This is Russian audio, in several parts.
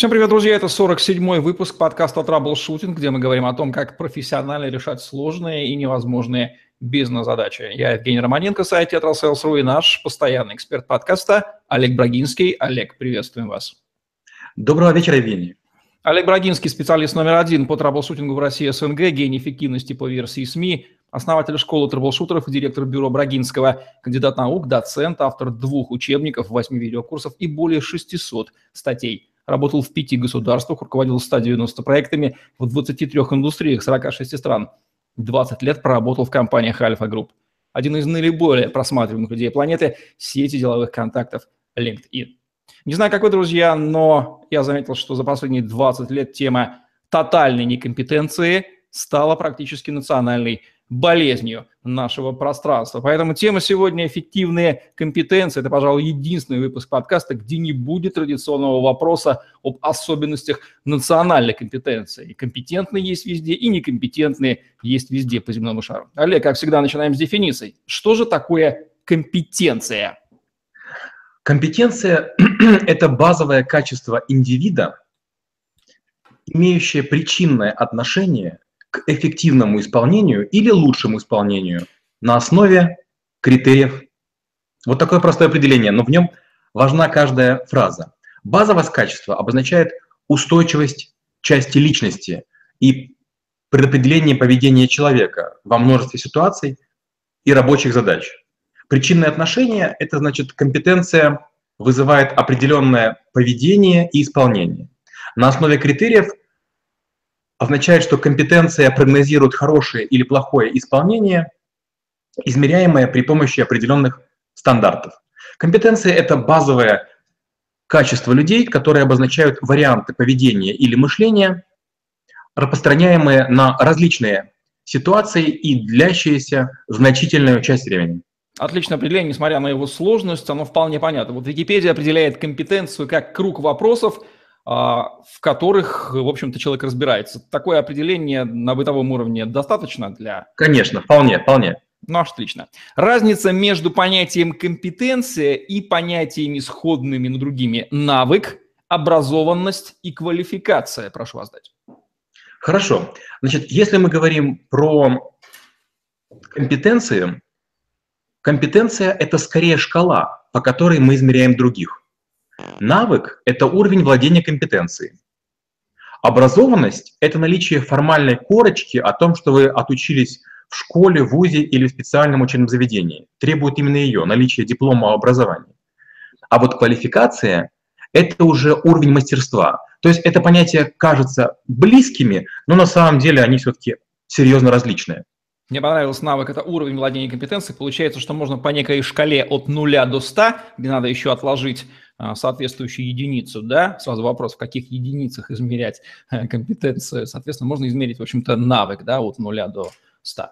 Всем привет, друзья! Это 47-й выпуск подкаста «Траблшутинг», где мы говорим о том, как профессионально решать сложные и невозможные бизнес-задачи. Я Евгений Романенко, сайт «TetraSales.ru» и наш постоянный эксперт подкаста Олег Брагинский. Олег, приветствуем вас. Доброго вечера, Евгений. Олег Брагинский, специалист номер один по траблшутингу в России СНГ, гений эффективности по версии СМИ, основатель школы траблшутеров и директор бюро Брагинского, кандидат наук, доцент, автор двух учебников, восьми видеокурсов и более 600 статей – работал в пяти государствах, руководил 190 проектами в 23 индустриях 46 стран. 20 лет проработал в компаниях Альфа Групп. Один из наиболее просматриваемых людей планеты – сети деловых контактов LinkedIn. Не знаю, как вы, друзья, но я заметил, что за последние 20 лет тема тотальной некомпетенции стала практически национальной болезнью нашего пространства. Поэтому тема сегодня «Эффективные компетенции». Это, пожалуй, единственный выпуск подкаста, где не будет традиционного вопроса об особенностях национальной компетенции. И компетентные есть везде, и некомпетентные есть везде по земному шару. Олег, как всегда, начинаем с дефиниций. Что же такое компетенция? Компетенция – это базовое качество индивида, имеющее причинное отношение к эффективному исполнению или лучшему исполнению на основе критериев. Вот такое простое определение, но в нем важна каждая фраза. Базовость качества обозначает устойчивость части личности и предопределение поведения человека во множестве ситуаций и рабочих задач. Причинное отношение – это значит компетенция вызывает определенное поведение и исполнение. На основе критериев означает, что компетенция прогнозирует хорошее или плохое исполнение, измеряемое при помощи определенных стандартов. Компетенция – это базовое качество людей, которые обозначают варианты поведения или мышления, распространяемые на различные ситуации и длящиеся значительную часть времени. Отличное определение, несмотря на его сложность, оно вполне понятно. Вот Википедия определяет компетенцию как круг вопросов – в которых, в общем-то, человек разбирается. Такое определение на бытовом уровне достаточно для... Конечно, вполне, вполне. Ну, отлично. Разница между понятием компетенция и понятиями сходными, но другими навык, образованность и квалификация. Прошу вас дать. Хорошо. Значит, если мы говорим про компетенции, компетенция – это скорее шкала, по которой мы измеряем других. Навык – это уровень владения компетенцией. Образованность – это наличие формальной корочки о том, что вы отучились в школе, вузе или в специальном учебном заведении. Требует именно ее, наличие диплома о образовании. А вот квалификация – это уже уровень мастерства. То есть это понятие кажется близкими, но на самом деле они все-таки серьезно различные. Мне понравился навык, это уровень владения компетенцией. Получается, что можно по некой шкале от 0 до 100, где надо еще отложить соответствующую единицу, да, сразу вопрос, в каких единицах измерять э, компетенцию, соответственно, можно измерить, в общем-то, навык, да, от 0 до 100.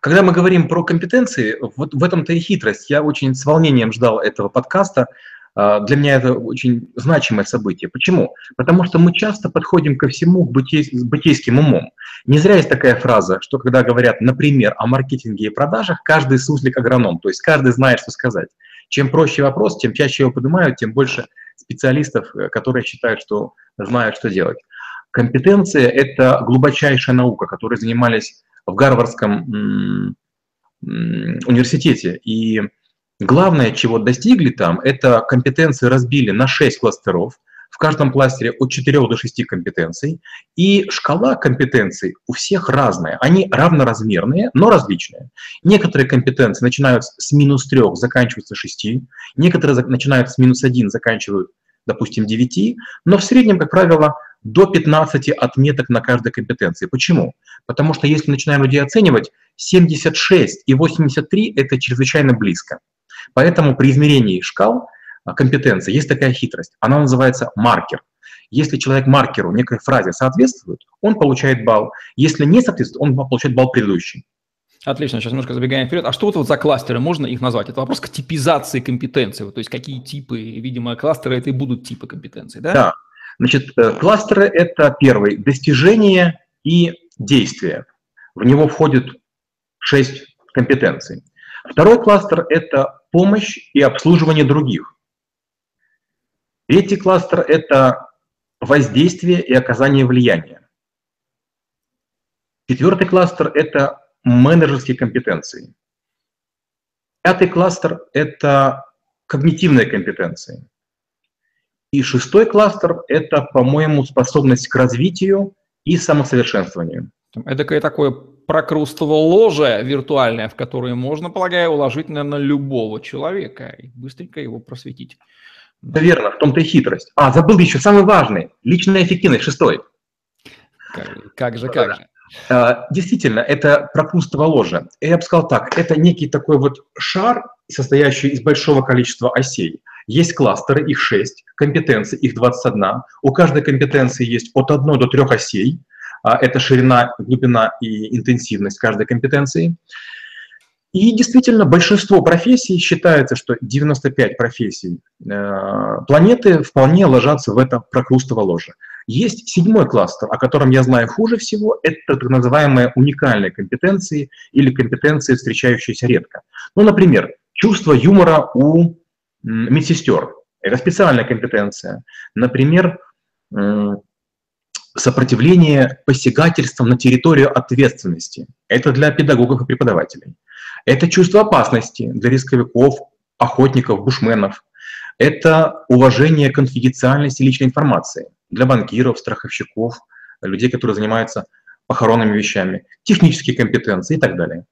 Когда мы говорим про компетенции, вот в этом-то и хитрость. Я очень с волнением ждал этого подкаста, а, для меня это очень значимое событие. Почему? Потому что мы часто подходим ко всему с бытейским умом. Не зря есть такая фраза, что когда говорят, например, о маркетинге и продажах, каждый суслик агроном, то есть каждый знает, что сказать. Чем проще вопрос, тем чаще его поднимают, тем больше специалистов, э, которые считают, что знают, что делать. Компетенция – это глубочайшая наука, которой занимались в Гарвардском университете. И Главное, чего достигли там, это компетенции разбили на 6 кластеров, в каждом кластере от 4 до 6 компетенций, и шкала компетенций у всех разная. Они равноразмерные, но различные. Некоторые компетенции начинают с минус 3, заканчиваются 6, некоторые начинают с минус 1, заканчивают, допустим, 9, но в среднем, как правило, до 15 отметок на каждой компетенции. Почему? Потому что если начинаем людей оценивать, 76 и 83 – это чрезвычайно близко. Поэтому при измерении шкал компетенции есть такая хитрость. Она называется маркер. Если человек маркеру некой фразе соответствует, он получает балл. Если не соответствует, он получает балл предыдущий. Отлично, сейчас немножко забегаем вперед. А что вот, вот за кластеры, можно их назвать? Это вопрос к типизации компетенции, то есть какие типы, видимо, кластеры это и будут типы компетенций, да? Да. Значит, э, кластеры – это первый – достижение и действие. В него входит шесть компетенций. Второй кластер – это помощь и обслуживание других. Третий кластер – это воздействие и оказание влияния. Четвертый кластер – это менеджерские компетенции. Пятый кластер – это когнитивные компетенции. И шестой кластер – это, по-моему, способность к развитию и самосовершенствованию. Это такое прокрустово ложе виртуальное, в которое можно, полагаю, уложить, наверное, любого человека и быстренько его просветить. Верно, в том-то и хитрость. А, забыл еще самый важный – личная эффективность, шестой. Как, как же, как же. А, действительно, это прокрустово ложе. Я бы сказал так, это некий такой вот шар, состоящий из большого количества осей. Есть кластеры, их 6, компетенции, их 21. У каждой компетенции есть от 1 до 3 осей. А, это ширина, глубина и интенсивность каждой компетенции. И действительно, большинство профессий считается, что 95 профессий э, планеты вполне ложатся в это прокрустово ложе. Есть седьмой кластер, о котором я знаю хуже всего, это так называемые уникальные компетенции или компетенции, встречающиеся редко. Ну, например, чувство юмора у медсестер. Это специальная компетенция. Например, сопротивление посягательствам на территорию ответственности. Это для педагогов и преподавателей. Это чувство опасности для рисковиков, охотников, бушменов. Это уважение конфиденциальности личной информации для банкиров, страховщиков, людей, которые занимаются похоронными вещами, технические компетенции и так далее.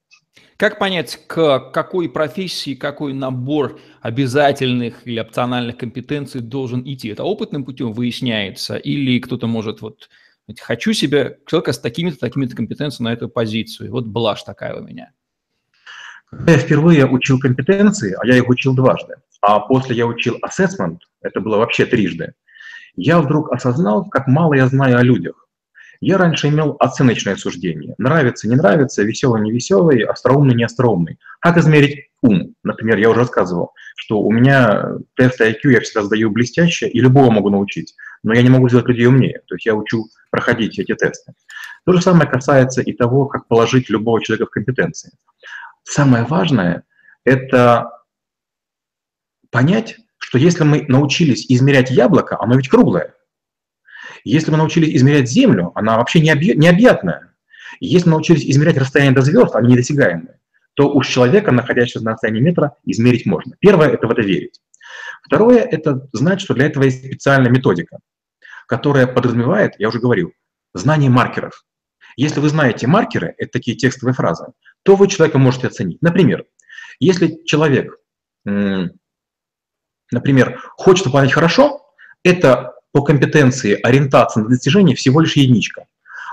Как понять, к какой профессии, какой набор обязательных или опциональных компетенций должен идти? Это опытным путем выясняется или кто-то может вот хочу себе человека с такими-то, такими-то компетенциями на эту позицию. Вот блажь такая у меня. Когда я впервые учил компетенции, а я их учил дважды, а после я учил assessment, это было вообще трижды, я вдруг осознал, как мало я знаю о людях. Я раньше имел оценочное суждение. Нравится, не нравится, веселый, не веселый, остроумный, не остроумный. Как измерить ум? Например, я уже рассказывал, что у меня тесты IQ я всегда сдаю блестяще, и любого могу научить, но я не могу сделать людей умнее. То есть я учу проходить эти тесты. То же самое касается и того, как положить любого человека в компетенции. Самое важное – это понять, что если мы научились измерять яблоко, оно ведь круглое. Если мы научились измерять Землю, она вообще необъятная. Если мы научились измерять расстояние до звезд, они недосягаемые, то уж человека, находящегося на расстоянии метра, измерить можно. Первое – это в это верить. Второе – это знать, что для этого есть специальная методика, которая подразумевает, я уже говорил, знание маркеров. Если вы знаете маркеры, это такие текстовые фразы, то вы человека можете оценить. Например, если человек, например, хочет выполнять хорошо, это по компетенции ориентация на достижение всего лишь единичка.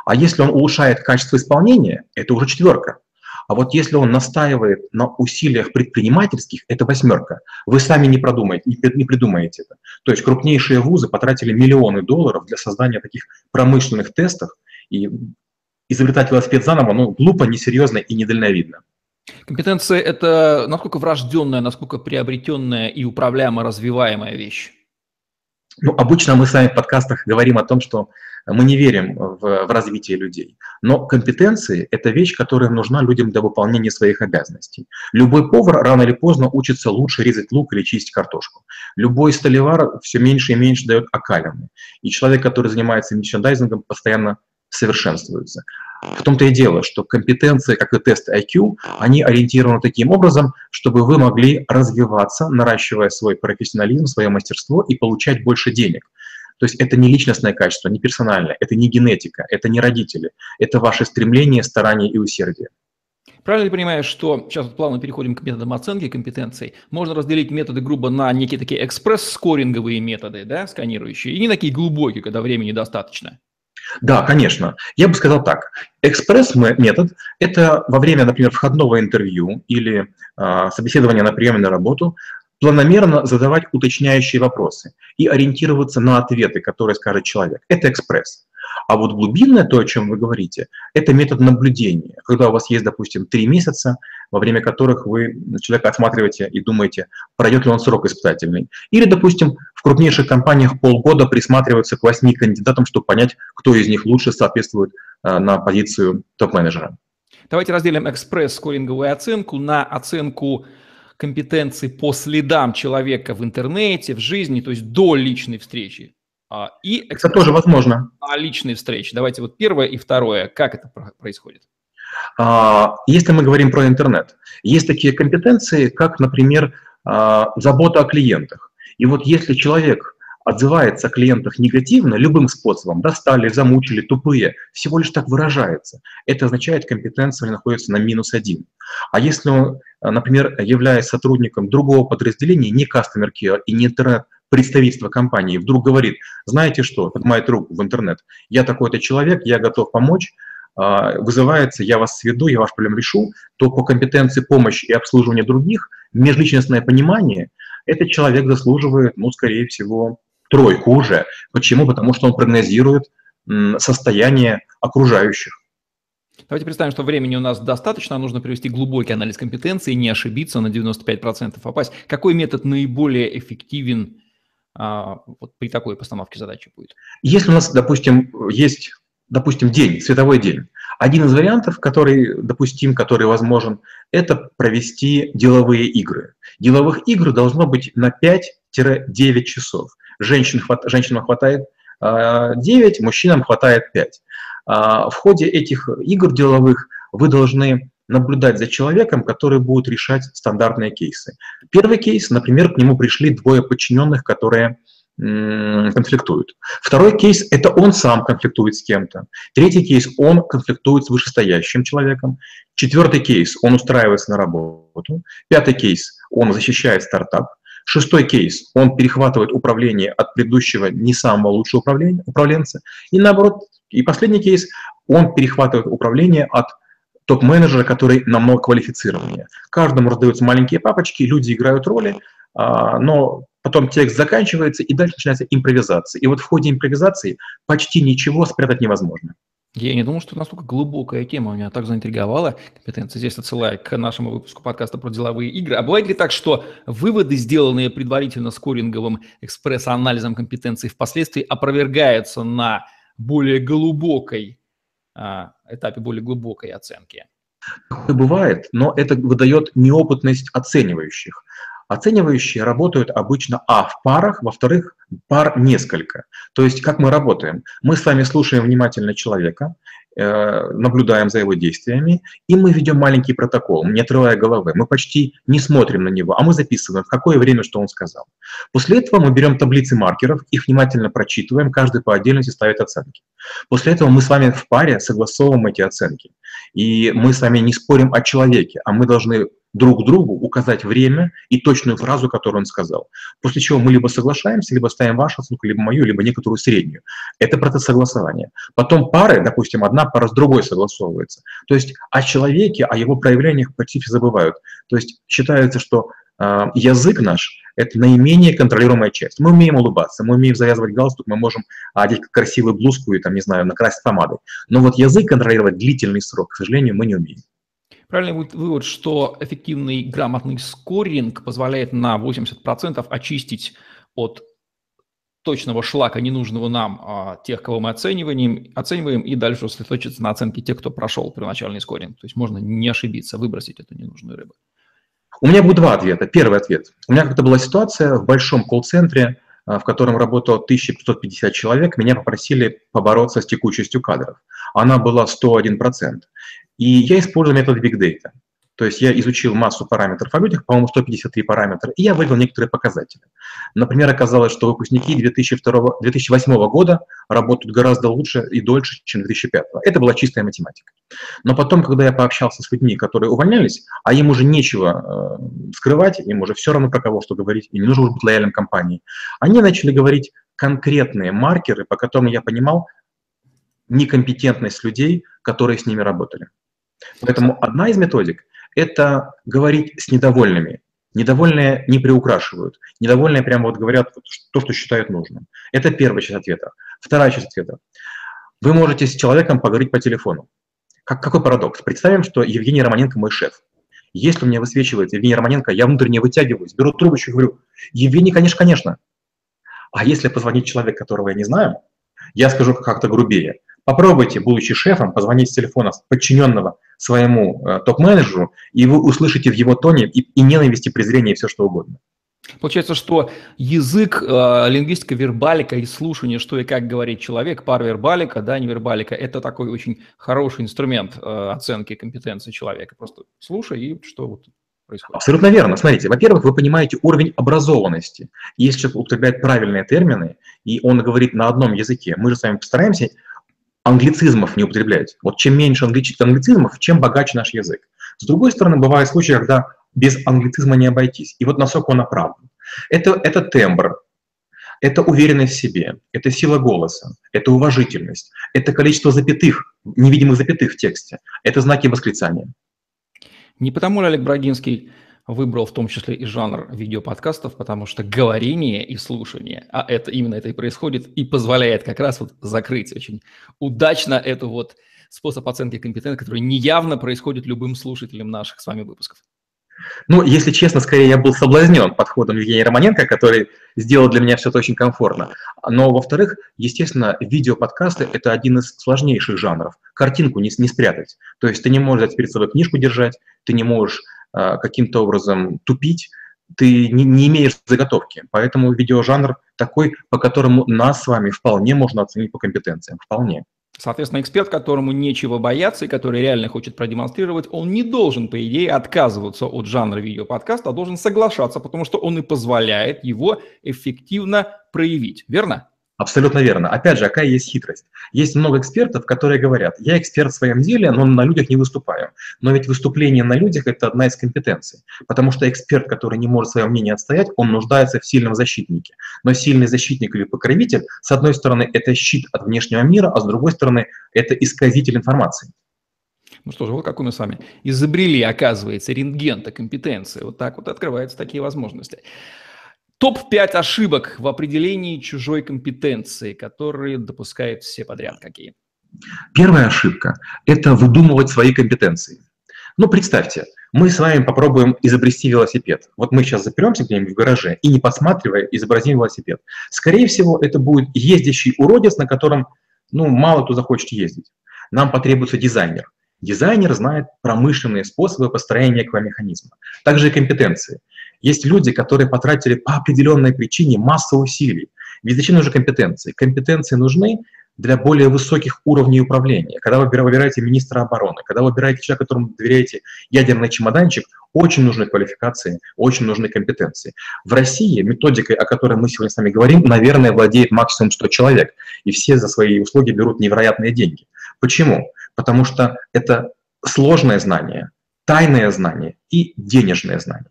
А если он улучшает качество исполнения, это уже четверка. А вот если он настаивает на усилиях предпринимательских, это восьмерка. Вы сами не продумаете, не придумаете это. То есть крупнейшие вузы потратили миллионы долларов для создания таких промышленных тестов, и изобретать велосипед заново, ну, глупо, несерьезно и недальновидно. Компетенция – это насколько врожденная, насколько приобретенная и управляемо развиваемая вещь? Ну, обычно мы с вами в подкастах говорим о том, что мы не верим в, в развитие людей. Но компетенции – это вещь, которая нужна людям для выполнения своих обязанностей. Любой повар рано или поздно учится лучше резать лук или чистить картошку. Любой столевар все меньше и меньше дает окалины. И человек, который занимается мерчендайзингом, постоянно совершенствуются. В том-то и дело, что компетенции, как и тест IQ, они ориентированы таким образом, чтобы вы могли развиваться, наращивая свой профессионализм, свое мастерство и получать больше денег. То есть это не личностное качество, не персональное, это не генетика, это не родители, это ваше стремление, старание и усердие. Правильно ли понимаешь, что сейчас плавно переходим к методам оценки компетенций? Можно разделить методы грубо на некие такие экспресс-скоринговые методы, да, сканирующие, и не такие глубокие, когда времени достаточно. Да, конечно. Я бы сказал так. Экспресс-метод – это во время, например, входного интервью или э, собеседования на приеме на работу планомерно задавать уточняющие вопросы и ориентироваться на ответы, которые скажет человек. Это экспресс. А вот глубинное, то, о чем вы говорите, это метод наблюдения, когда у вас есть, допустим, три месяца, во время которых вы человека осматриваете и думаете, пройдет ли он срок испытательный. Или, допустим, в крупнейших компаниях полгода присматриваются к восьми кандидатам, чтобы понять, кто из них лучше соответствует э, на позицию топ-менеджера. Давайте разделим экспресс-скоринговую оценку на оценку компетенций по следам человека в интернете, в жизни, то есть до личной встречи а, и это тоже возможно. На личной встрече. Давайте вот первое и второе. Как это происходит? А, если мы говорим про интернет, есть такие компетенции, как, например, а, забота о клиентах. И вот если человек отзывается о клиентах негативно, любым способом, достали, замучили, тупые, всего лишь так выражается, это означает, компетенция находится на минус один. А если он, например, являясь сотрудником другого подразделения, не Customer Care и не интернет представительство компании, вдруг говорит, знаете что, поднимает руку в интернет, я такой-то человек, я готов помочь, вызывается, я вас сведу, я ваш проблем решу, то по компетенции помощи и обслуживания других, межличностное понимание, этот человек заслуживает, ну, скорее всего, тройку уже. Почему? Потому что он прогнозирует состояние окружающих. Давайте представим, что времени у нас достаточно, нужно провести глубокий анализ компетенции, не ошибиться на 95% попасть. Какой метод наиболее эффективен а, вот при такой постановке задачи будет? Если у нас, допустим, есть допустим, день, световой день. Один из вариантов, который допустим, который возможен, это провести деловые игры. Деловых игр должно быть на 5-9 часов. Женщин, женщинам хватает 9, а, мужчинам хватает 5. А, в ходе этих игр деловых вы должны наблюдать за человеком, который будет решать стандартные кейсы. Первый кейс, например, к нему пришли двое подчиненных, которые конфликтуют. Второй кейс – это он сам конфликтует с кем-то. Третий кейс – он конфликтует с вышестоящим человеком. Четвертый кейс – он устраивается на работу. Пятый кейс – он защищает стартап. Шестой кейс – он перехватывает управление от предыдущего не самого лучшего управленца. И наоборот, и последний кейс – он перехватывает управление от топ-менеджера, который намного квалифицированнее. Каждому раздаются маленькие папочки, люди играют роли, а, но потом текст заканчивается, и дальше начинается импровизация. И вот в ходе импровизации почти ничего спрятать невозможно. Я не думал, что настолько глубокая тема меня так заинтриговала. Компетенция здесь отсылаю к нашему выпуску подкаста про деловые игры. А бывает ли так, что выводы, сделанные предварительно скоринговым экспресс-анализом компетенций, впоследствии опровергаются на более глубокой а, этапе, более глубокой оценки? Такое бывает, но это выдает неопытность оценивающих. Оценивающие работают обычно, а, в парах, во-вторых, пар несколько. То есть как мы работаем? Мы с вами слушаем внимательно человека, э, наблюдаем за его действиями, и мы ведем маленький протокол, не отрывая головы. Мы почти не смотрим на него, а мы записываем, в какое время что он сказал. После этого мы берем таблицы маркеров, их внимательно прочитываем, каждый по отдельности ставит оценки. После этого мы с вами в паре согласовываем эти оценки. И мы с вами не спорим о человеке, а мы должны друг другу указать время и точную фразу, которую он сказал. После чего мы либо соглашаемся, либо ставим вашу оценку, либо мою, либо некоторую среднюю. Это процесс согласования. Потом пары, допустим, одна пара с другой согласовывается. То есть о человеке, о его проявлениях практически забывают. То есть считается, что э, язык наш – это наименее контролируемая часть. Мы умеем улыбаться, мы умеем завязывать галстук, мы можем одеть красивую блузку и, там, не знаю, накрасить помадой. Но вот язык контролировать длительный срок, к сожалению, мы не умеем. Правильный будет вывод, что эффективный грамотный скоринг позволяет на 80% очистить от точного шлака, ненужного нам, а, тех, кого мы оцениваем, оцениваем, и дальше сосредоточиться на оценке тех, кто прошел первоначальный скоринг. То есть можно не ошибиться, выбросить эту ненужную рыбу. У меня будет два ответа. Первый ответ. У меня как-то была ситуация в большом колл-центре, а, в котором работало 1550 человек, меня попросили побороться с текучестью кадров. Она была 101%. И я использую метод Big Data. То есть я изучил массу параметров о людях, по-моему, 153 параметра, и я вывел некоторые показатели. Например, оказалось, что выпускники 2002, 2008 года работают гораздо лучше и дольше, чем 2005. Это была чистая математика. Но потом, когда я пообщался с людьми, которые увольнялись, а им уже нечего э, скрывать, им уже все равно про кого что говорить, и не нужно уже быть лояльным компании, они начали говорить конкретные маркеры, по которым я понимал некомпетентность людей, которые с ними работали. Поэтому одна из методик – это говорить с недовольными. Недовольные не приукрашивают. Недовольные прямо вот говорят то, что считают нужным. Это первая часть ответа. Вторая часть ответа. Вы можете с человеком поговорить по телефону. Как, какой парадокс? Представим, что Евгений Романенко мой шеф. Если у меня высвечивается Евгений Романенко, я внутренне вытягиваюсь, беру трубочку и говорю, Евгений, конечно, конечно. А если позвонить человек, которого я не знаю, я скажу как-то грубее. Попробуйте, будучи шефом, позвонить с телефона подчиненного своему э, топ-менеджеру, и вы услышите в его тоне и, и ненависть, и презрение, и все что угодно. Получается, что язык, э, лингвистика, вербалика и слушание, что и как говорит человек, пар вербалика, да, невербалика, это такой очень хороший инструмент э, оценки компетенции человека. Просто слушай и что вот происходит. Абсолютно верно. Смотрите, во-первых, вы понимаете уровень образованности. Если человек употребляет правильные термины, и он говорит на одном языке, мы же с вами постараемся англицизмов не употреблять. Вот чем меньше англицизмов, чем богаче наш язык. С другой стороны, бывают случаи, когда без англицизма не обойтись. И вот насколько он оправдан. Это, это тембр, это уверенность в себе, это сила голоса, это уважительность, это количество запятых, невидимых запятых в тексте, это знаки восклицания. Не потому ли Олег Брагинский выбрал в том числе и жанр видеоподкастов, потому что говорение и слушание, а это именно это и происходит, и позволяет как раз вот закрыть очень удачно эту вот способ оценки компетенции, который неявно происходит любым слушателям наших с вами выпусков. Ну, если честно, скорее я был соблазнен подходом Евгения Романенко, который сделал для меня все это очень комфортно. Но, во-вторых, естественно, видеоподкасты – это один из сложнейших жанров. Картинку не, не спрятать. То есть ты не можешь перед собой книжку держать, ты не можешь э, каким-то образом тупить, ты не, не имеешь заготовки. Поэтому видеожанр такой, по которому нас с вами вполне можно оценить по компетенциям. Вполне. Соответственно, эксперт, которому нечего бояться и который реально хочет продемонстрировать, он не должен, по идее, отказываться от жанра видеоподкаста, а должен соглашаться, потому что он и позволяет его эффективно проявить. Верно? Абсолютно верно. Опять же, какая есть хитрость? Есть много экспертов, которые говорят, я эксперт в своем деле, но на людях не выступаю. Но ведь выступление на людях – это одна из компетенций. Потому что эксперт, который не может свое мнение отстоять, он нуждается в сильном защитнике. Но сильный защитник или покровитель, с одной стороны, это щит от внешнего мира, а с другой стороны, это исказитель информации. Ну что же, вот как мы с вами изобрели, оказывается, рентген-то компетенции. Вот так вот открываются такие возможности. Топ-5 ошибок в определении чужой компетенции, которые допускают все подряд. Какие? Первая ошибка – это выдумывать свои компетенции. Ну, представьте, мы с вами попробуем изобрести велосипед. Вот мы сейчас заперемся где-нибудь в гараже и, не посматривая, изобразим велосипед. Скорее всего, это будет ездящий уродец, на котором ну, мало кто захочет ездить. Нам потребуется дизайнер. Дизайнер знает промышленные способы построения этого. Также и компетенции. Есть люди, которые потратили по определенной причине массу усилий. Ведь зачем нужны компетенции? Компетенции нужны для более высоких уровней управления. Когда вы выбираете министра обороны, когда вы выбираете человека, которому доверяете ядерный чемоданчик, очень нужны квалификации, очень нужны компетенции. В России методикой, о которой мы сегодня с вами говорим, наверное, владеет максимум 100 человек, и все за свои услуги берут невероятные деньги. Почему? Потому что это сложное знание, тайное знание и денежное знание.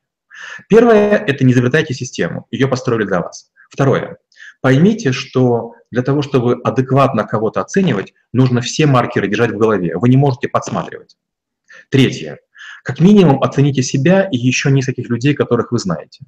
Первое – это не изобретайте систему, ее построили для вас. Второе – поймите, что для того, чтобы адекватно кого-то оценивать, нужно все маркеры держать в голове, вы не можете подсматривать. Третье – как минимум оцените себя и еще нескольких людей, которых вы знаете.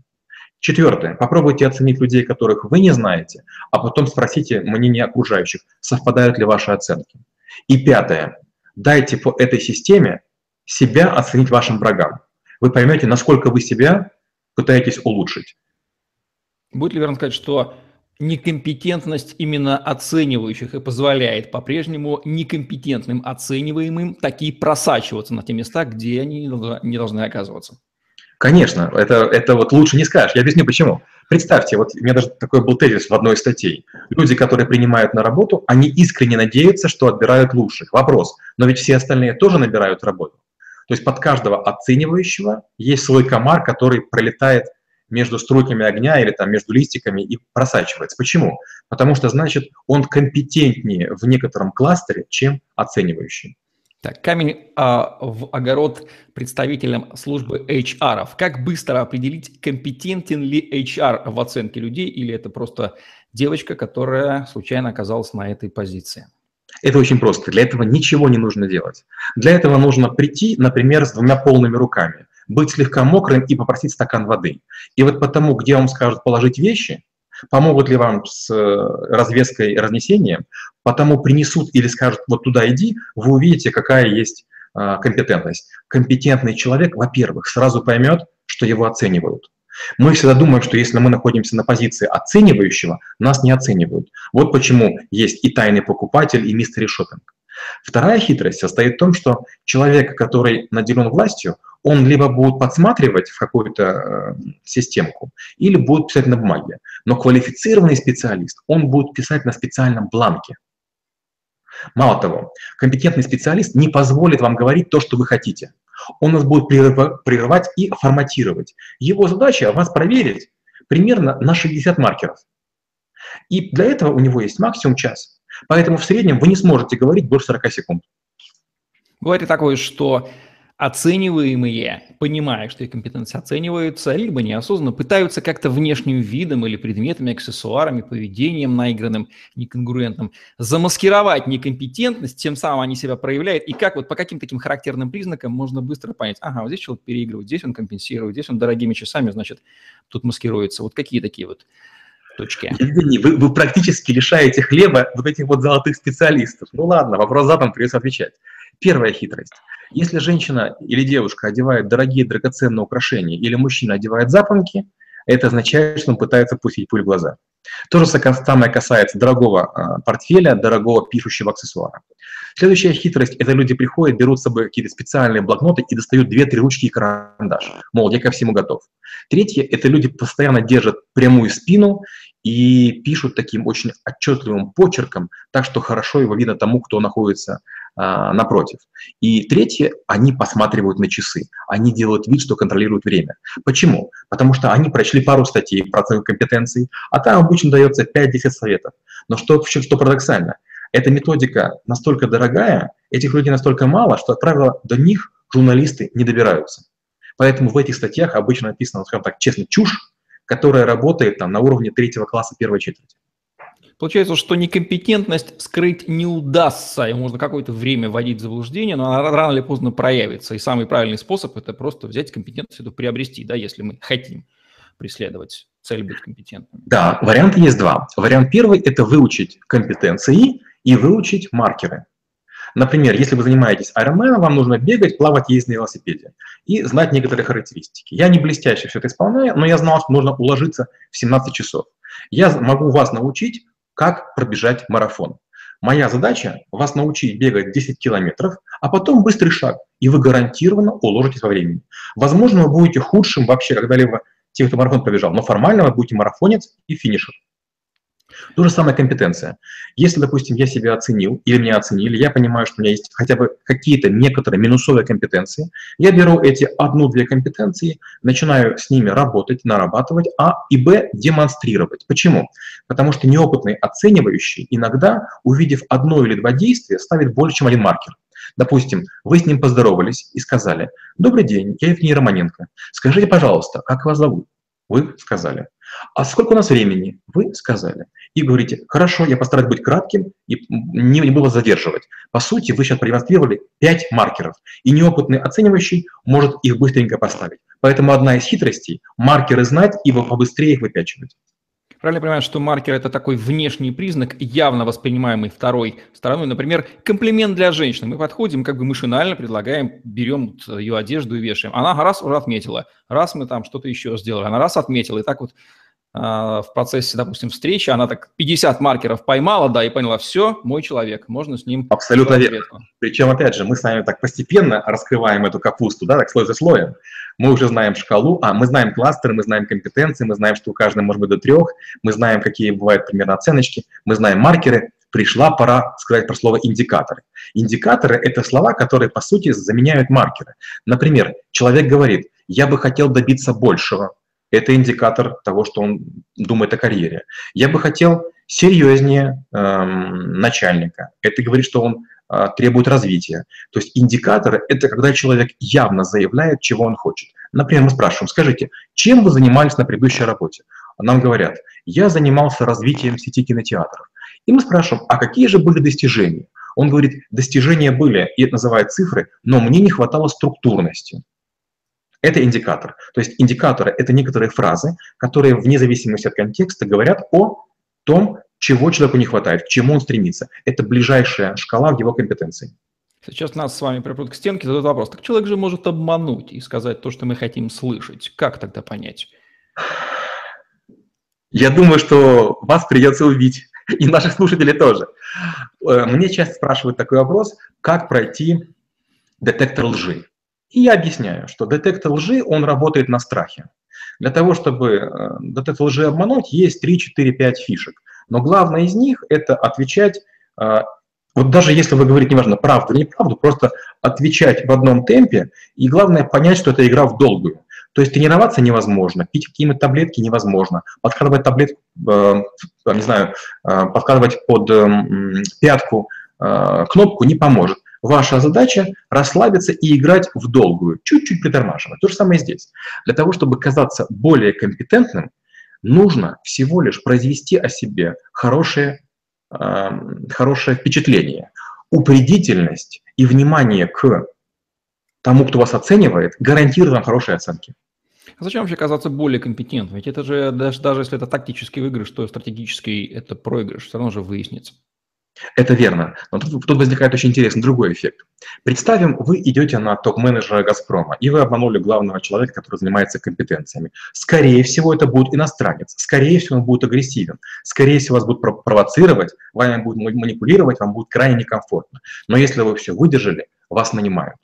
Четвертое. Попробуйте оценить людей, которых вы не знаете, а потом спросите мнение окружающих, совпадают ли ваши оценки. И пятое. Дайте по этой системе себя оценить вашим врагам вы поймете, насколько вы себя пытаетесь улучшить. Будет ли верно сказать, что некомпетентность именно оценивающих и позволяет по-прежнему некомпетентным оцениваемым такие просачиваться на те места, где они не должны оказываться? Конечно, это, это вот лучше не скажешь. Я объясню почему. Представьте, вот у меня даже такой был тезис в одной из статей. Люди, которые принимают на работу, они искренне надеются, что отбирают лучших. Вопрос, но ведь все остальные тоже набирают работу. То есть под каждого оценивающего есть свой комар, который пролетает между струйками огня или там между листиками и просачивается. Почему? Потому что, значит, он компетентнее в некотором кластере, чем оценивающий. Так, камень а, в огород представителям службы HR. Как быстро определить, компетентен ли HR в оценке людей, или это просто девочка, которая случайно оказалась на этой позиции? Это очень просто. Для этого ничего не нужно делать. Для этого нужно прийти, например, с двумя полными руками, быть слегка мокрым и попросить стакан воды. И вот потому, где вам скажут положить вещи, помогут ли вам с э, развеской и разнесением, потому принесут или скажут вот туда иди, вы увидите, какая есть а, компетентность. Компетентный человек, во-первых, сразу поймет, что его оценивают. Мы всегда думаем, что если мы находимся на позиции оценивающего, нас не оценивают. Вот почему есть и тайный покупатель, и мистери шопинг. Вторая хитрость состоит в том, что человек, который наделен властью, он либо будет подсматривать в какую-то э, системку, или будет писать на бумаге. Но квалифицированный специалист, он будет писать на специальном бланке. Мало того, компетентный специалист не позволит вам говорить то, что вы хотите. Он нас будет прерывать и форматировать. Его задача вас проверить примерно на 60 маркеров. И для этого у него есть максимум час. Поэтому в среднем вы не сможете говорить больше 40 секунд. Бывает и такое, что оцениваемые, понимая, что их компетенции оцениваются, либо неосознанно пытаются как-то внешним видом или предметами, аксессуарами, поведением наигранным, неконгруентным замаскировать некомпетентность, тем самым они себя проявляют. И как вот по каким таким характерным признакам можно быстро понять, ага, вот здесь человек переигрывает, здесь он компенсирует, здесь он дорогими часами, значит, тут маскируется. Вот какие такие вот точки? Евгений, вы, вы практически лишаете хлеба вот этих вот золотых специалистов. Ну ладно, вопрос задан, придется отвечать. Первая хитрость. Если женщина или девушка одевает дорогие драгоценные украшения или мужчина одевает запонки, это означает, что он пытается пустить пуль в глаза. То же самое касается дорогого а, портфеля, дорогого пишущего аксессуара. Следующая хитрость – это люди приходят, берут с собой какие-то специальные блокноты и достают две-три ручки и карандаш. Мол, я ко всему готов. Третье – это люди постоянно держат прямую спину и пишут таким очень отчетливым почерком, так что хорошо его видно тому, кто находится напротив. И третье, они посматривают на часы, они делают вид, что контролируют время. Почему? Потому что они прочли пару статей про оценку компетенций, а там обычно дается 5-10 советов. Но что, что парадоксально, эта методика настолько дорогая, этих людей настолько мало, что, как правило, до них журналисты не добираются. Поэтому в этих статьях обычно написано, скажем так, честно, чушь, которая работает там, на уровне третьего класса первой четверти. Получается, что некомпетентность скрыть не удастся, и можно какое-то время вводить в заблуждение, но она рано или поздно проявится. И самый правильный способ – это просто взять компетентность, эту приобрести, да, если мы хотим преследовать цель быть компетентным. Да, варианты есть два. Вариант первый – это выучить компетенции и выучить маркеры. Например, если вы занимаетесь Ironman, вам нужно бегать, плавать, ездить на велосипеде и знать некоторые характеристики. Я не блестяще все это исполняю, но я знал, что нужно уложиться в 17 часов. Я могу вас научить, как пробежать марафон. Моя задача – вас научить бегать 10 километров, а потом быстрый шаг, и вы гарантированно уложитесь во времени. Возможно, вы будете худшим вообще когда-либо тех, кто марафон пробежал, но формально вы будете марафонец и финишер. То же самое компетенция. Если, допустим, я себя оценил или меня оценили, я понимаю, что у меня есть хотя бы какие-то некоторые минусовые компетенции, я беру эти одну-две компетенции, начинаю с ними работать, нарабатывать, а и б демонстрировать. Почему? Потому что неопытный оценивающий иногда, увидев одно или два действия, ставит больше, чем один маркер. Допустим, вы с ним поздоровались и сказали, «Добрый день, я Евгений Романенко. Скажите, пожалуйста, как вас зовут?» Вы сказали. А сколько у нас времени? Вы сказали. И говорите, хорошо, я постараюсь быть кратким и не, не буду вас задерживать. По сути, вы сейчас продемонстрировали 5 маркеров, и неопытный оценивающий может их быстренько поставить. Поэтому одна из хитростей – маркеры знать и побыстрее их выпячивать. Правильно понимаю, что маркер – это такой внешний признак, явно воспринимаемый второй стороной. Например, комплимент для женщины. Мы подходим, как бы машинально предлагаем, берем ее одежду и вешаем. Она раз уже отметила, раз мы там что-то еще сделали, она раз отметила. И так вот в процессе, допустим, встречи, она так 50 маркеров поймала, да, и поняла, все, мой человек, можно с ним... Абсолютно верно. Причем, опять же, мы с вами так постепенно раскрываем эту капусту, да, так слой за слоем. Мы уже знаем шкалу, а мы знаем кластеры, мы знаем компетенции, мы знаем, что у каждого может быть до трех, мы знаем, какие бывают примерно оценочки, мы знаем маркеры. Пришла пора сказать про слово индикаторы. Индикаторы – это слова, которые, по сути, заменяют маркеры. Например, человек говорит, я бы хотел добиться большего, это индикатор того, что он думает о карьере. Я бы хотел серьезнее эм, начальника. Это говорит, что он э, требует развития. То есть индикаторы – это когда человек явно заявляет, чего он хочет. Например, мы спрашиваем, скажите, чем вы занимались на предыдущей работе? Нам говорят, я занимался развитием сети кинотеатров. И мы спрашиваем, а какие же были достижения? Он говорит, достижения были, и это называют цифры, но мне не хватало структурности. Это индикатор. То есть индикаторы – это некоторые фразы, которые вне зависимости от контекста говорят о том, чего человеку не хватает, к чему он стремится. Это ближайшая шкала в его компетенции. Сейчас нас с вами припрут к стенке, задают вопрос. Так человек же может обмануть и сказать то, что мы хотим слышать. Как тогда понять? Я думаю, что вас придется убить. и наших слушателей тоже. Э, мне часто спрашивают такой вопрос, как пройти детектор лжи. И я объясняю, что детектор лжи, он работает на страхе. Для того, чтобы э, детектор лжи обмануть, есть 3, 4, 5 фишек. Но главное из них – это отвечать, э, вот даже если вы говорите, неважно, правду или неправду, просто отвечать в одном темпе, и главное понять, что это игра в долгую. То есть тренироваться невозможно, пить какие-нибудь таблетки невозможно, подкладывать таблетку, э, не знаю, э, подкладывать под э, пятку э, кнопку не поможет. Ваша задача расслабиться и играть в долгую, чуть-чуть притормаживать. То же самое здесь. Для того, чтобы казаться более компетентным, нужно всего лишь произвести о себе хорошее, э, хорошее впечатление. Упредительность и внимание к тому, кто вас оценивает, гарантирует хорошие оценки. А зачем вообще казаться более компетентным? Ведь это же, даже, даже если это тактический выигрыш, то стратегический это проигрыш, все равно же выяснится. Это верно. Но тут, тут возникает очень интересный другой эффект. Представим, вы идете на топ-менеджера «Газпрома», и вы обманули главного человека, который занимается компетенциями. Скорее всего, это будет иностранец. Скорее всего, он будет агрессивен. Скорее всего, вас будут провоцировать, вами будут манипулировать, вам будет крайне некомфортно. Но если вы все выдержали, вас нанимают.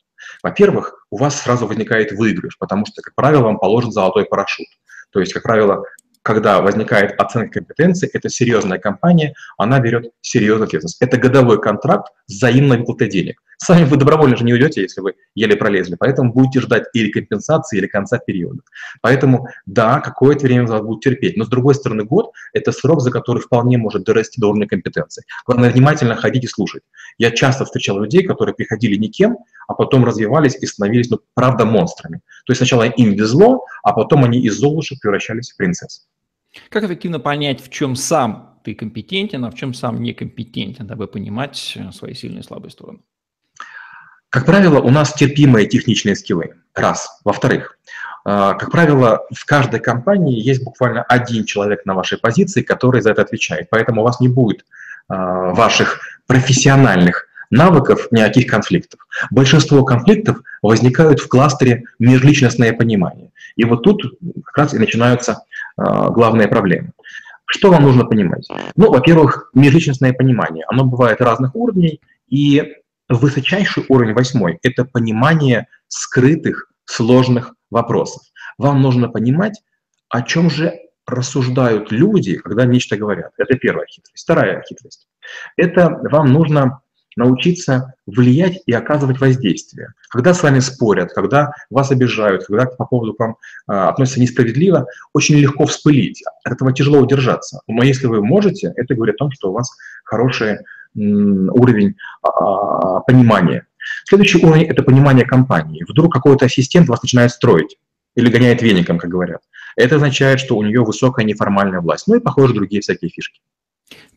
Во-первых, у вас сразу возникает выигрыш, потому что, как правило, вам положен золотой парашют. То есть, как правило, когда возникает оценка компетенции, это серьезная компания, она берет серьезную ответственность. Это годовой контракт с взаимной выплатой денег. Сами вы добровольно же не уйдете, если вы еле пролезли, поэтому будете ждать или компенсации, или конца периода. Поэтому, да, какое-то время вас будет терпеть, но с другой стороны, год – это срок, за который вполне может дорасти до уровня компетенции. Главное, внимательно ходить и слушать. Я часто встречал людей, которые приходили никем, а потом развивались и становились, ну, правда, монстрами. То есть сначала им везло, а потом они из золушек превращались в принцесс. Как эффективно понять, в чем сам ты компетентен, а в чем сам некомпетентен, дабы понимать э, свои сильные и слабые стороны? Как правило, у нас терпимые техничные скиллы. Раз. Во-вторых, э, как правило, в каждой компании есть буквально один человек на вашей позиции, который за это отвечает. Поэтому у вас не будет э, ваших профессиональных навыков никаких конфликтов. Большинство конфликтов возникают в кластере межличностное понимание. И вот тут как раз и начинаются главные проблемы. Что вам нужно понимать? Ну, во-первых, межличностное понимание. Оно бывает разных уровней, и высочайший уровень, восьмой, это понимание скрытых, сложных вопросов. Вам нужно понимать, о чем же рассуждают люди, когда нечто говорят. Это первая хитрость. Вторая хитрость. Это вам нужно научиться влиять и оказывать воздействие. Когда с вами спорят, когда вас обижают, когда по поводу к вам э, относятся несправедливо, очень легко вспылить. От этого тяжело удержаться. Но если вы можете, это говорит о том, что у вас хороший м, уровень э, понимания. Следующий уровень – это понимание компании. Вдруг какой-то ассистент вас начинает строить или гоняет веником, как говорят. Это означает, что у нее высокая неформальная власть. Ну и, похоже, другие всякие фишки.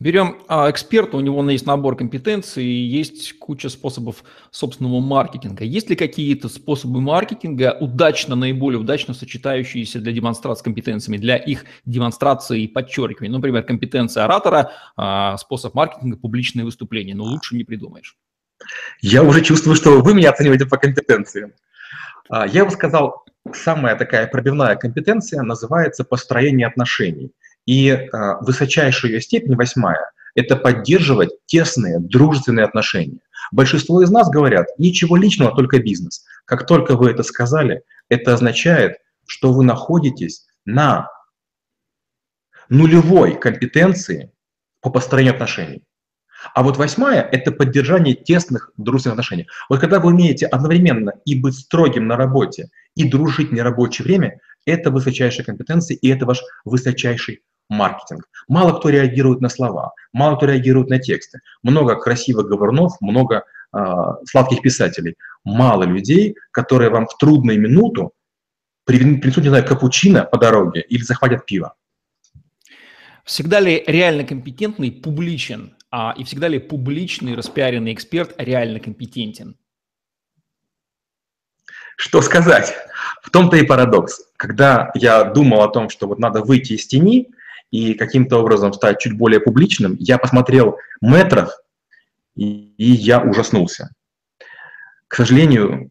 Берем а, эксперта, у него есть набор компетенций, есть куча способов собственного маркетинга. Есть ли какие-то способы маркетинга, удачно, наиболее удачно сочетающиеся для демонстрации компетенциями, для их демонстрации и подчеркивания? Например, компетенция оратора, а, способ маркетинга, публичное выступление. Но лучше не придумаешь. Я уже чувствую, что вы меня оцениваете по компетенциям. А, я бы сказал, самая такая пробивная компетенция называется построение отношений. И э, высочайшая ее степень, восьмая, это поддерживать тесные, дружественные отношения. Большинство из нас говорят, ничего личного, только бизнес. Как только вы это сказали, это означает, что вы находитесь на нулевой компетенции по построению отношений. А вот восьмая – это поддержание тесных дружественных отношений. Вот когда вы умеете одновременно и быть строгим на работе, и дружить в нерабочее время, это высочайшая компетенция, и это ваш высочайший маркетинг. Мало кто реагирует на слова, мало кто реагирует на тексты. Много красивых говорнов, много э, сладких писателей. Мало людей, которые вам в трудную минуту принесут, не знаю, капучино по дороге или захватят пиво. Всегда ли реально компетентный публичен, а, и всегда ли публичный распиаренный эксперт реально компетентен? Что сказать? В том-то и парадокс. Когда я думал о том, что вот надо выйти из тени, и каким-то образом стать чуть более публичным, я посмотрел метров, и, и я ужаснулся. К сожалению,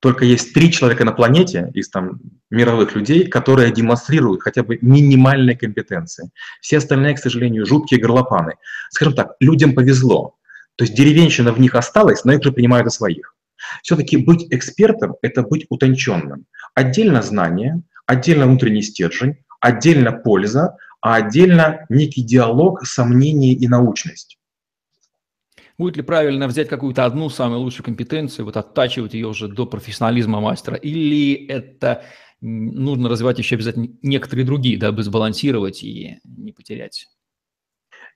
только есть три человека на планете из там мировых людей, которые демонстрируют хотя бы минимальные компетенции. Все остальные, к сожалению, жуткие горлопаны. Скажем так, людям повезло. То есть деревенщина в них осталась, но их же принимают за своих. Все-таки быть экспертом – это быть утонченным. Отдельно знание, отдельно внутренний стержень, отдельно польза, а отдельно некий диалог, сомнение и научность. Будет ли правильно взять какую-то одну самую лучшую компетенцию, вот оттачивать ее уже до профессионализма мастера, или это нужно развивать еще обязательно некоторые другие, дабы сбалансировать и не потерять?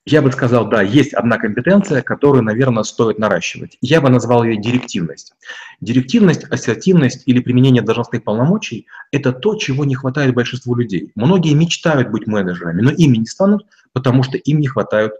Я бы сказал, да, есть одна компетенция, которую, наверное, стоит наращивать. Я бы назвал ее директивность. Директивность, ассертивность или применение должностных полномочий – это то, чего не хватает большинству людей. Многие мечтают быть менеджерами, но ими не станут, потому что им не хватает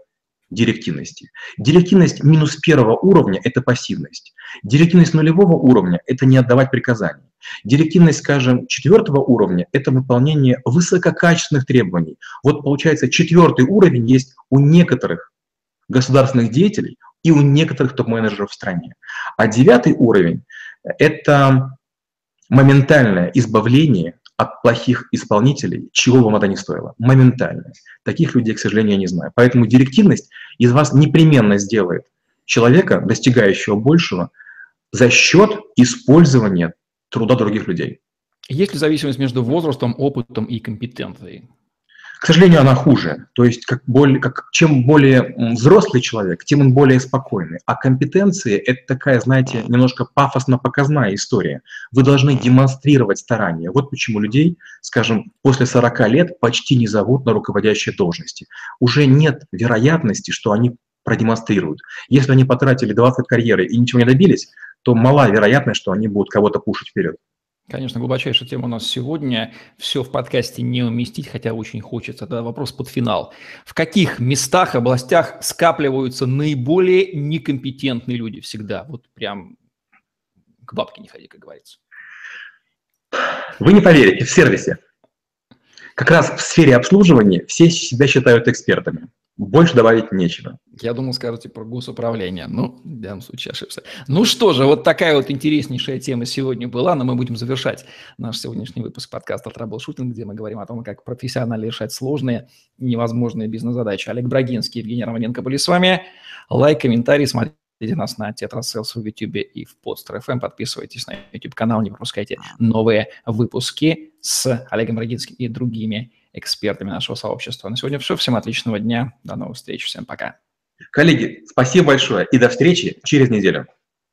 директивности. Директивность минус первого уровня – это пассивность. Директивность нулевого уровня – это не отдавать приказания. Директивность, скажем, четвертого уровня – это выполнение высококачественных требований. Вот получается, четвертый уровень есть у некоторых государственных деятелей и у некоторых топ-менеджеров в стране. А девятый уровень – это моментальное избавление от плохих исполнителей, чего вам это ни стоило. Моментально. Таких людей, к сожалению, я не знаю. Поэтому директивность из вас непременно сделает человека, достигающего большего, за счет использования труда других людей. Есть ли зависимость между возрастом, опытом и компетенцией? К сожалению, она хуже. То есть, как более, как, чем более взрослый человек, тем он более спокойный. А компетенции – это такая, знаете, немножко пафосно-показная история. Вы должны демонстрировать старания. Вот почему людей, скажем, после 40 лет почти не зовут на руководящие должности. Уже нет вероятности, что они продемонстрируют. Если они потратили 20 карьеры и ничего не добились, то мала вероятность, что они будут кого-то пушить вперед. Конечно, глубочайшая тема у нас сегодня. Все в подкасте не уместить, хотя очень хочется. Это вопрос под финал. В каких местах, областях скапливаются наиболее некомпетентные люди всегда? Вот прям к бабке не ходи, как говорится. Вы не поверите, в сервисе. Как раз в сфере обслуживания все себя считают экспертами. Больше добавить нечего. Я думал, скажете про госуправление. Ну, в данном случае ошибся. Ну что же, вот такая вот интереснейшая тема сегодня была, но мы будем завершать наш сегодняшний выпуск подкаста «Траблшутинг», где мы говорим о том, как профессионально решать сложные, невозможные бизнес-задачи. Олег Брагинский, Евгений Романенко были с вами. Лайк, комментарий, смотрите нас на TetraSales в YouTube и в Podster FM. Подписывайтесь на YouTube-канал, не пропускайте новые выпуски с Олегом Брагинским и другими экспертами нашего сообщества. На сегодня все. Всем отличного дня. До новых встреч. Всем пока. Коллеги, спасибо большое и до встречи через неделю.